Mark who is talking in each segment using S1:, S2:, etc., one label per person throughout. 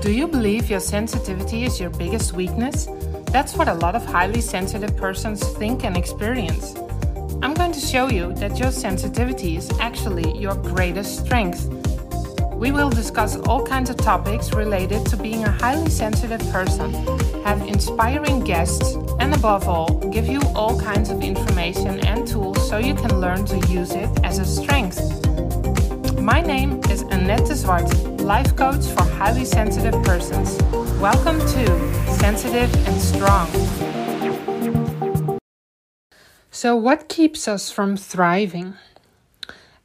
S1: Do you believe your sensitivity is your biggest weakness? That's what a lot of highly sensitive persons think and experience. I'm going to show you that your sensitivity is actually your greatest strength. We will discuss all kinds of topics related to being a highly sensitive person, have inspiring guests, and above all, give you all kinds of information and tools so you can learn to use it as a strength. My name is Annette Zwart life coach for highly sensitive persons. Welcome to Sensitive and Strong. So, what keeps us from thriving?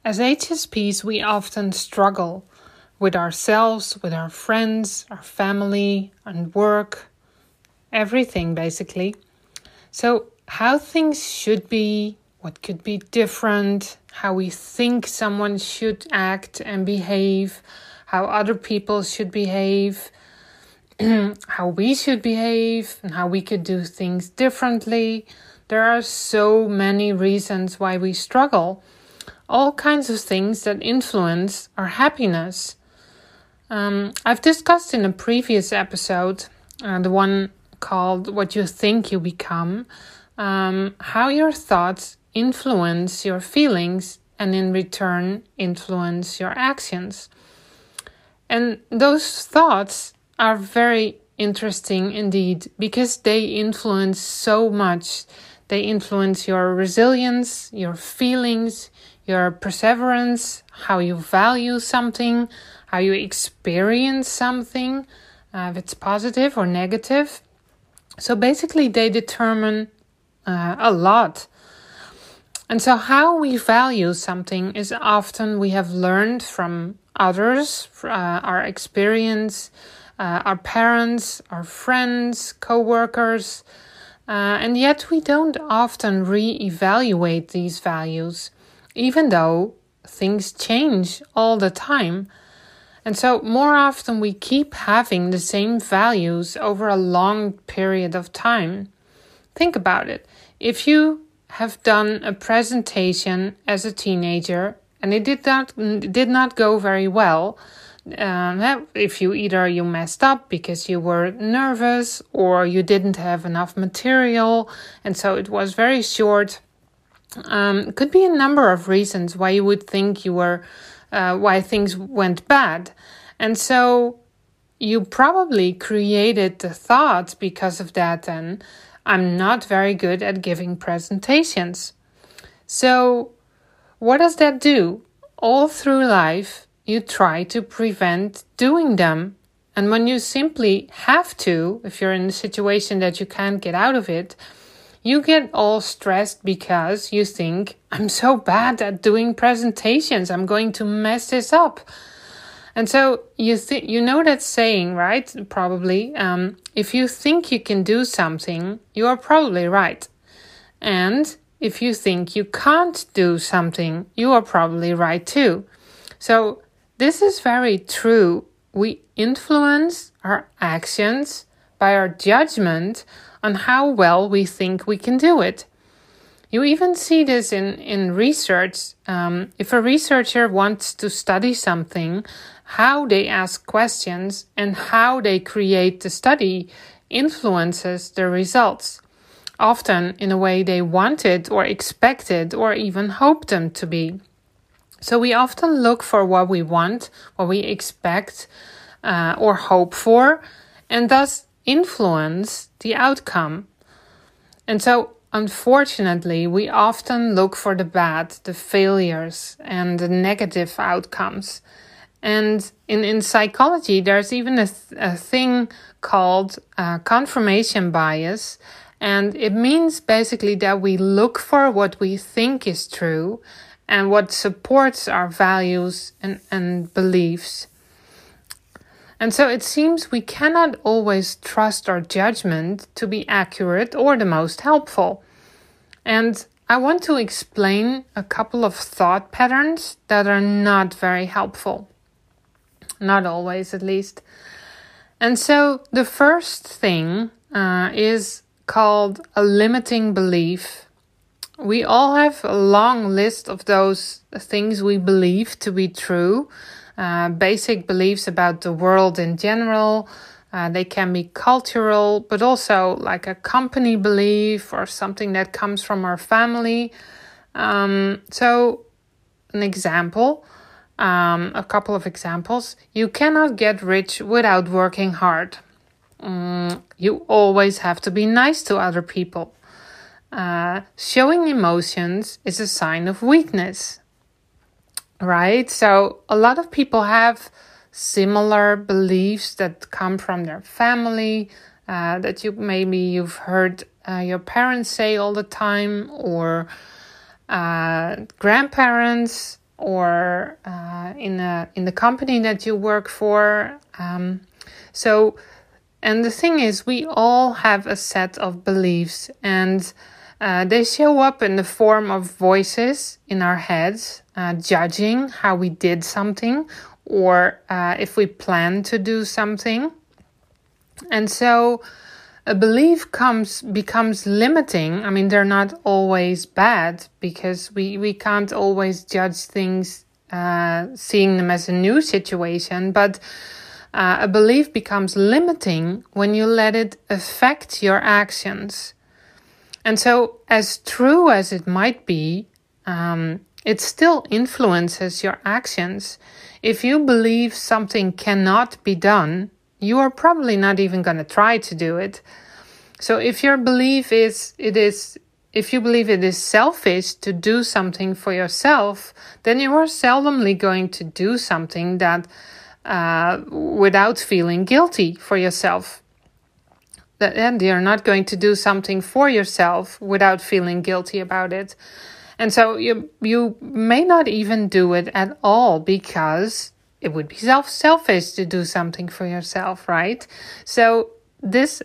S1: As HSPs, we often struggle with ourselves, with our friends, our family, and work, everything basically. So, how things should be, what could be different, how we think someone should act and behave, how other people should behave, how we should behave, and how we could do things differently. There are so many reasons why we struggle. All kinds of things that influence our happiness. Um, I've discussed in a previous episode, uh, the one called What You Think You Become, um, how your thoughts influence your feelings and in return influence your actions. And those thoughts are very interesting indeed because they influence so much. They influence your resilience, your feelings, your perseverance, how you value something, how you experience something, uh, if it's positive or negative. So basically, they determine uh, a lot. And so, how we value something is often we have learned from others, uh, our experience, uh, our parents, our friends, co workers, uh, and yet we don't often re evaluate these values, even though things change all the time. And so, more often, we keep having the same values over a long period of time. Think about it. If you have done a presentation as a teenager and it did not did not go very well. Um, if you either you messed up because you were nervous or you didn't have enough material, and so it was very short. Um, could be a number of reasons why you would think you were uh, why things went bad, and so you probably created the thought because of that. Then I'm not very good at giving presentations, so what does that do? All through life, you try to prevent doing them. And when you simply have to, if you're in a situation that you can't get out of it, you get all stressed because you think, I'm so bad at doing presentations, I'm going to mess this up. And so you think you know that saying, right? Probably. Um, if you think you can do something, you are probably right. And if you think you can't do something, you are probably right too. So, this is very true. We influence our actions by our judgment on how well we think we can do it. You even see this in, in research. Um, if a researcher wants to study something, how they ask questions and how they create the study influences the results often in a way they wanted or expected or even hoped them to be. So we often look for what we want, what we expect uh, or hope for, and thus influence the outcome. And so, unfortunately, we often look for the bad, the failures, and the negative outcomes. And in, in psychology, there's even a, th- a thing called uh, confirmation bias, and it means basically that we look for what we think is true and what supports our values and, and beliefs. And so it seems we cannot always trust our judgment to be accurate or the most helpful. And I want to explain a couple of thought patterns that are not very helpful. Not always, at least. And so the first thing uh, is called a limiting belief. We all have a long list of those things we believe to be true. uh, basic beliefs about the world in general. Uh, they can be cultural, but also like a company belief or something that comes from our family. Um, so, an example, um, a couple of examples. You cannot get rich without working hard. Mm, you always have to be nice to other people. Uh, showing emotions is a sign of weakness, right? So, a lot of people have similar beliefs that come from their family uh, that you maybe you've heard uh, your parents say all the time or uh, grandparents or uh, in a in the company that you work for um, so and the thing is we all have a set of beliefs and uh, they show up in the form of voices in our heads, uh, judging how we did something or uh, if we plan to do something. And so a belief comes becomes limiting. I mean, they're not always bad because we, we can't always judge things uh, seeing them as a new situation, but uh, a belief becomes limiting when you let it affect your actions. And so, as true as it might be, um, it still influences your actions. If you believe something cannot be done, you are probably not even going to try to do it. So if your belief is it is if you believe it is selfish to do something for yourself, then you are seldomly going to do something that uh, without feeling guilty for yourself and you're not going to do something for yourself without feeling guilty about it. And so you you may not even do it at all because it would be self selfish to do something for yourself, right? So this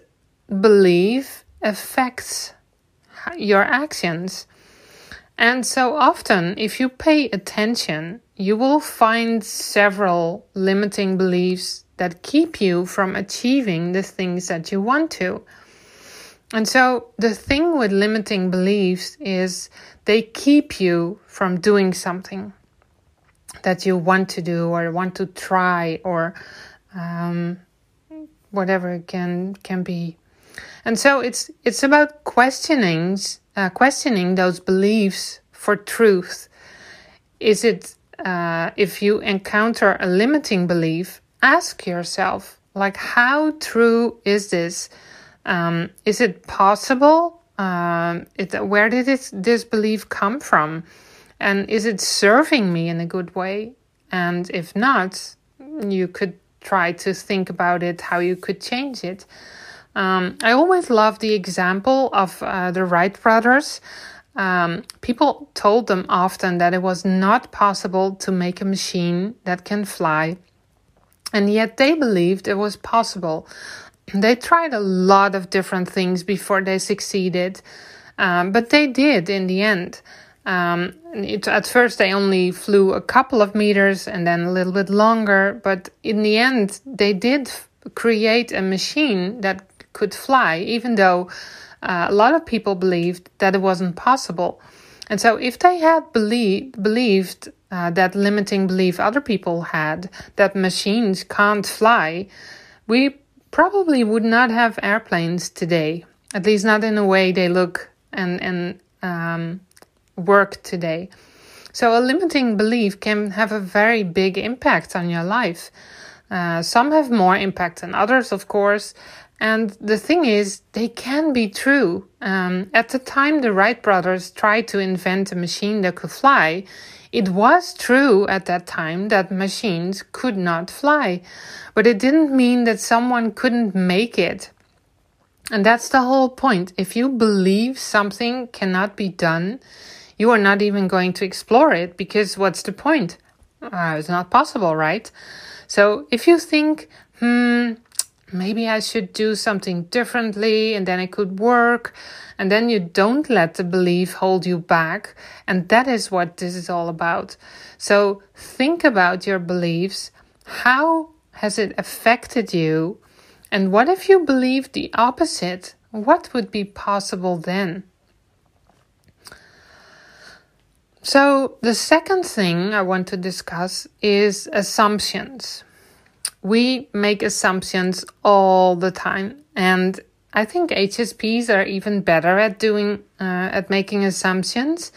S1: belief affects your actions. And so often, if you pay attention, you will find several limiting beliefs that keep you from achieving the things that you want to. And so the thing with limiting beliefs is they keep you from doing something that you want to do or want to try or um, whatever it can can be. And so it's it's about questioning uh, questioning those beliefs for truth. Is it uh, if you encounter a limiting belief, ask yourself, like, how true is this? Um, is it possible? Um, it, where did this, belief come from? And is it serving me in a good way? And if not, you could try to think about it, how you could change it. Um, I always love the example of uh, the Wright brothers. Um, people told them often that it was not possible to make a machine that can fly and yet they believed it was possible. They tried a lot of different things before they succeeded, um, but they did in the end. Um, it, at first, they only flew a couple of meters and then a little bit longer, but in the end, they did create a machine that could fly, even though uh, a lot of people believed that it wasn't possible. And so, if they had believed, believed uh, that limiting belief other people had that machines can't fly, we probably would not have airplanes today. At least not in the way they look and and um, work today. So a limiting belief can have a very big impact on your life. Uh, some have more impact than others, of course. And the thing is, they can be true. Um, at the time the Wright brothers tried to invent a machine that could fly, it was true at that time that machines could not fly, but it didn't mean that someone couldn't make it. And that's the whole point. If you believe something cannot be done, you are not even going to explore it because what's the point? Uh, it's not possible, right? So if you think, hmm, maybe I should do something differently and then it could work. And then you don't let the belief hold you back. And that is what this is all about. So think about your beliefs. How has it affected you? And what if you believe the opposite? What would be possible then? so, the second thing I want to discuss is assumptions. We make assumptions all the time, and I think HSPs are even better at doing uh, at making assumptions.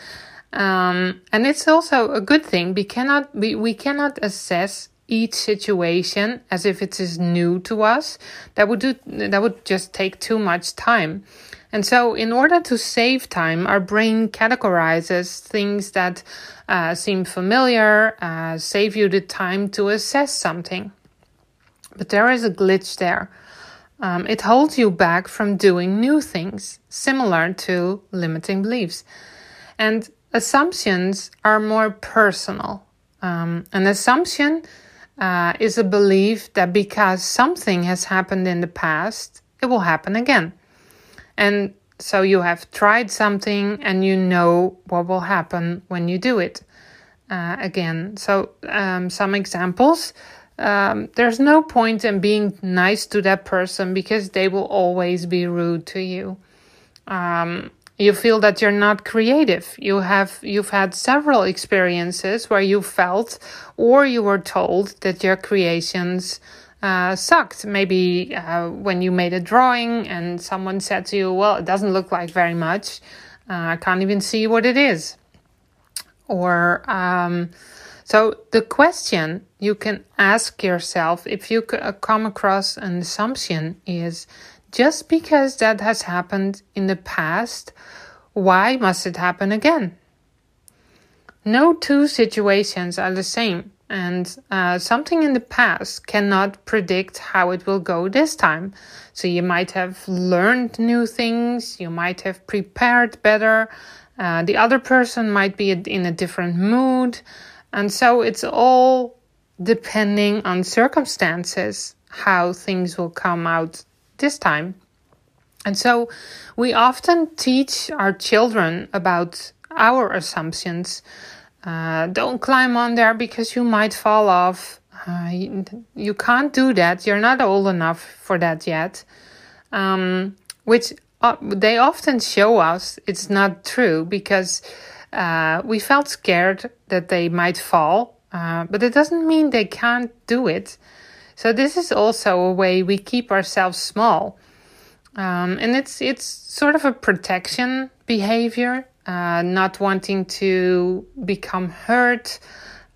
S1: Um, and it's also a good thing. We cannot we, we cannot assess each situation as if it is new to us. That would do that would just take too much time. And so, in order to save time, our brain categorizes things that uh, seem familiar, uh, save you the time to assess something. But there is a glitch there. Um, it holds you back from doing new things, similar to limiting beliefs. And assumptions are more personal. Um, an assumption uh, is a belief that because something has happened in the past, it will happen again. And so you have tried something and you know what will happen when you do it uh, again. So, um, some examples. Um, there's no point in being nice to that person because they will always be rude to you. Um, you feel that you're not creative. You have you've had several experiences where you felt or you were told that your creations uh, sucked. Maybe uh, when you made a drawing and someone said to you, Well, it doesn't look like very much. Uh, I can't even see what it is. Or, um, so the question you can ask yourself if you uh, come across an assumption is just because that has happened in the past, why must it happen again? No two situations are the same and uh, something in the past cannot predict how it will go this time. So you might have learned new things, you might have prepared better, uh, the other person might be in a different mood, and so it's all depending on circumstances how things will come out this time. And so we often teach our children about our assumptions uh, don't climb on there because you might fall off. Uh, you, you, can't do that. You're not old enough for that yet. Um, which uh, they often show us it's not true because uh, we felt scared that they might fall, uh, but it doesn't mean they can't do it. So this is also a way we keep ourselves small, um, and it's it's sort of a protection behavior uh, not wanting to become hurt.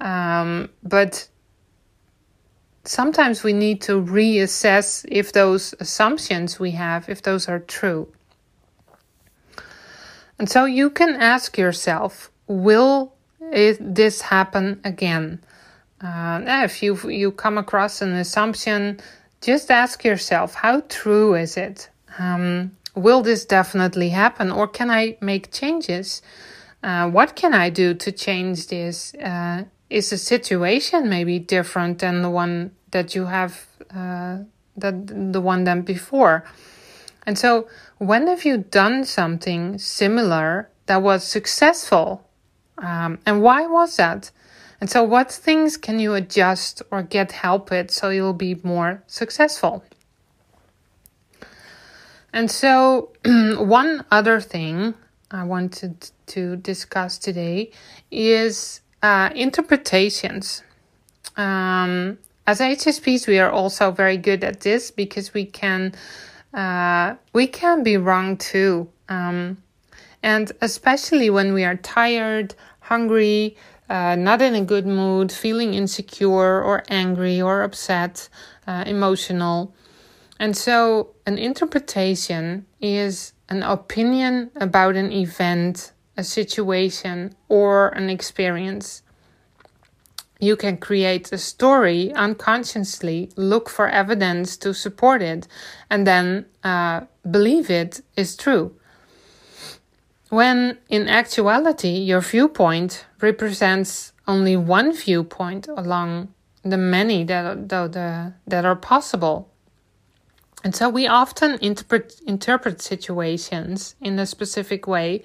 S1: Um, but sometimes we need to reassess if those assumptions we have, if those are true. And so you can ask yourself, will it, this happen again? Uh, if you you come across an assumption, just ask yourself, how true is it? Um, will this definitely happen or can I make changes? Uh, what can I do to change this? Uh, is the situation maybe different than the one that you have, uh, that the one than before? And so, when have you done something similar that was successful? Um, and why was that? And so, what things can you adjust or get help with so you'll be more successful? And so, one other thing I wanted to discuss today is uh, interpretations. Um, as HSPs, we are also very good at this because we can uh, we can be wrong too, um, and especially when we are tired, hungry, uh, not in a good mood, feeling insecure or angry or upset, uh, emotional. And so, an interpretation is an opinion about an event, a situation, or an experience. You can create a story unconsciously, look for evidence to support it, and then uh, believe it is true. When in actuality, your viewpoint represents only one viewpoint along the many that, that, that are possible and so we often interpret interpret situations in a specific way.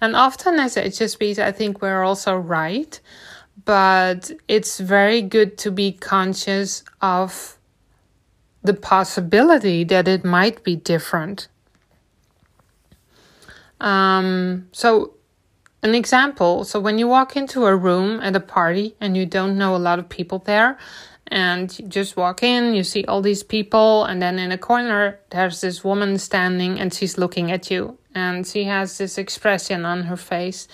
S1: And often as HSPs, I think we're also right. But it's very good to be conscious of the possibility that it might be different. Um, so an example so when you walk into a room at a party and you don't know a lot of people there and you just walk in you see all these people and then in a corner there's this woman standing and she's looking at you and she has this expression on her face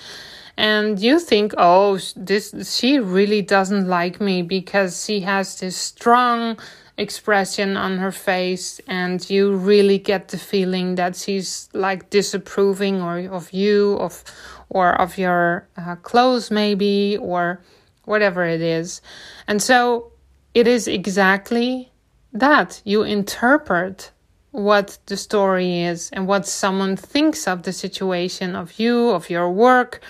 S1: and you think oh this she really doesn't like me because she has this strong expression on her face and you really get the feeling that she's like disapproving or of you of or of your uh, clothes maybe or whatever it is. And so it is exactly that. You interpret what the story is and what someone thinks of the situation of you of your work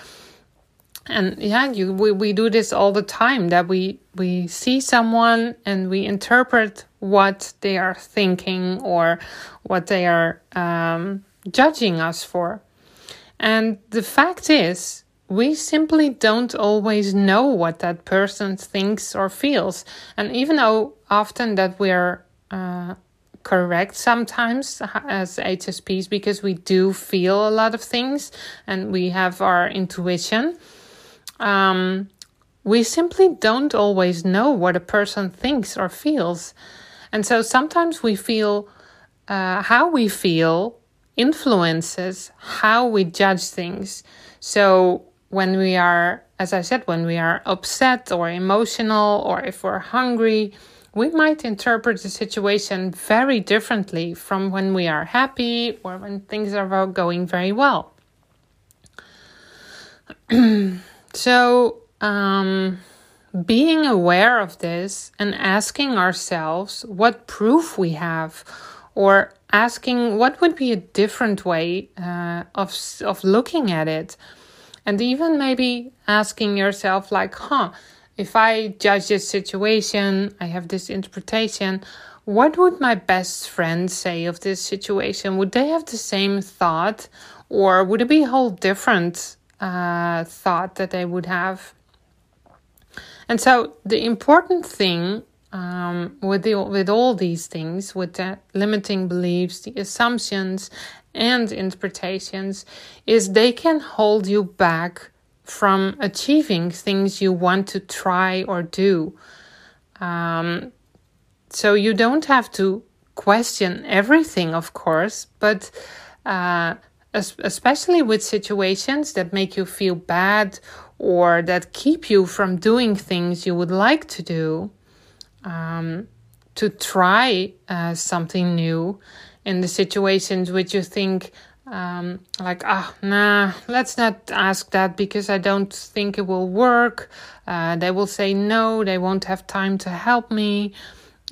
S1: and yeah you we, we do this all the time that we we see someone and we interpret what they are thinking or what they are um, judging us for. And the fact is we simply don't always know what that person thinks or feels. And even though often that we're uh, correct sometimes as hsps because we do feel a lot of things and we have our intuition um, we simply don't always know what a person thinks or feels. And so sometimes we feel uh, how we feel influences how we judge things. So when we are, as I said, when we are upset or emotional or if we're hungry, we might interpret the situation very differently from when we are happy or when things are going very well. So, um, being aware of this and asking ourselves what proof we have, or asking what would be a different way uh, of of looking at it, and even maybe asking yourself like, "Huh, if I judge this situation, I have this interpretation." What would my best friend say of this situation? Would they have the same thought, or would it be a whole different uh, thought that they would have. And so the important thing um, with the, with all these things, with the limiting beliefs, the assumptions, and interpretations, is they can hold you back from achieving things you want to try or do. Um, so you don't have to question everything, of course, but uh, especially with situations that make you feel bad or that keep you from doing things you would like to do, um, to try uh, something new in the situations which you think, um, like, ah, oh, nah, let's not ask that because I don't think it will work. Uh, they will say no, they won't have time to help me.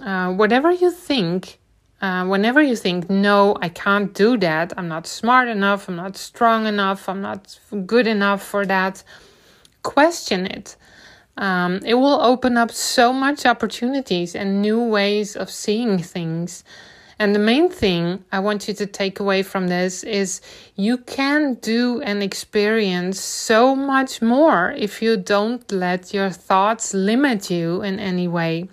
S1: Uh, whatever you think, uh, whenever you think, no, I can't do that, I'm not smart enough, I'm not strong enough, I'm not good enough for that, question it. Um, it will open up so much opportunities and new ways of seeing things. And the main thing I want you to take away from this is you can do and experience so much more if you don't let your thoughts limit you in any way.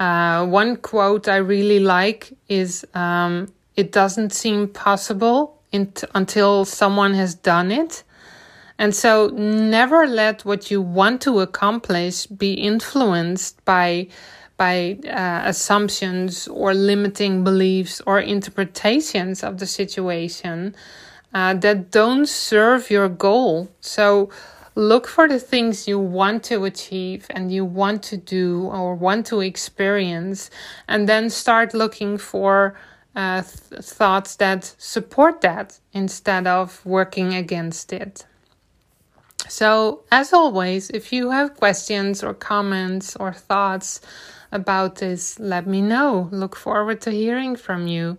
S1: Uh, one quote I really like is um, It doesn't seem possible until someone has done it. And so never let what you want to accomplish be influenced by by uh, assumptions or limiting beliefs or interpretations of the situation uh, that don't serve your goal. So look for the things you want to achieve and you want to do or want to experience, and then start looking for uh, th- thoughts that support that instead of working against it. So, as always, if you have questions or comments or thoughts about this, let me know. Look forward to hearing from you.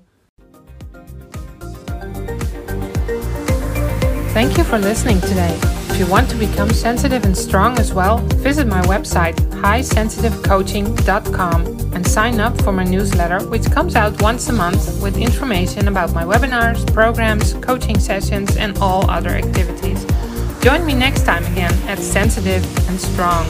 S1: Thank you for listening today you want to become sensitive and strong as well, visit my website, highsensitivecoaching.com, and sign up for my newsletter, which comes out once a month with information about my webinars, programs, coaching sessions, and all other activities. Join me next time again at Sensitive and Strong.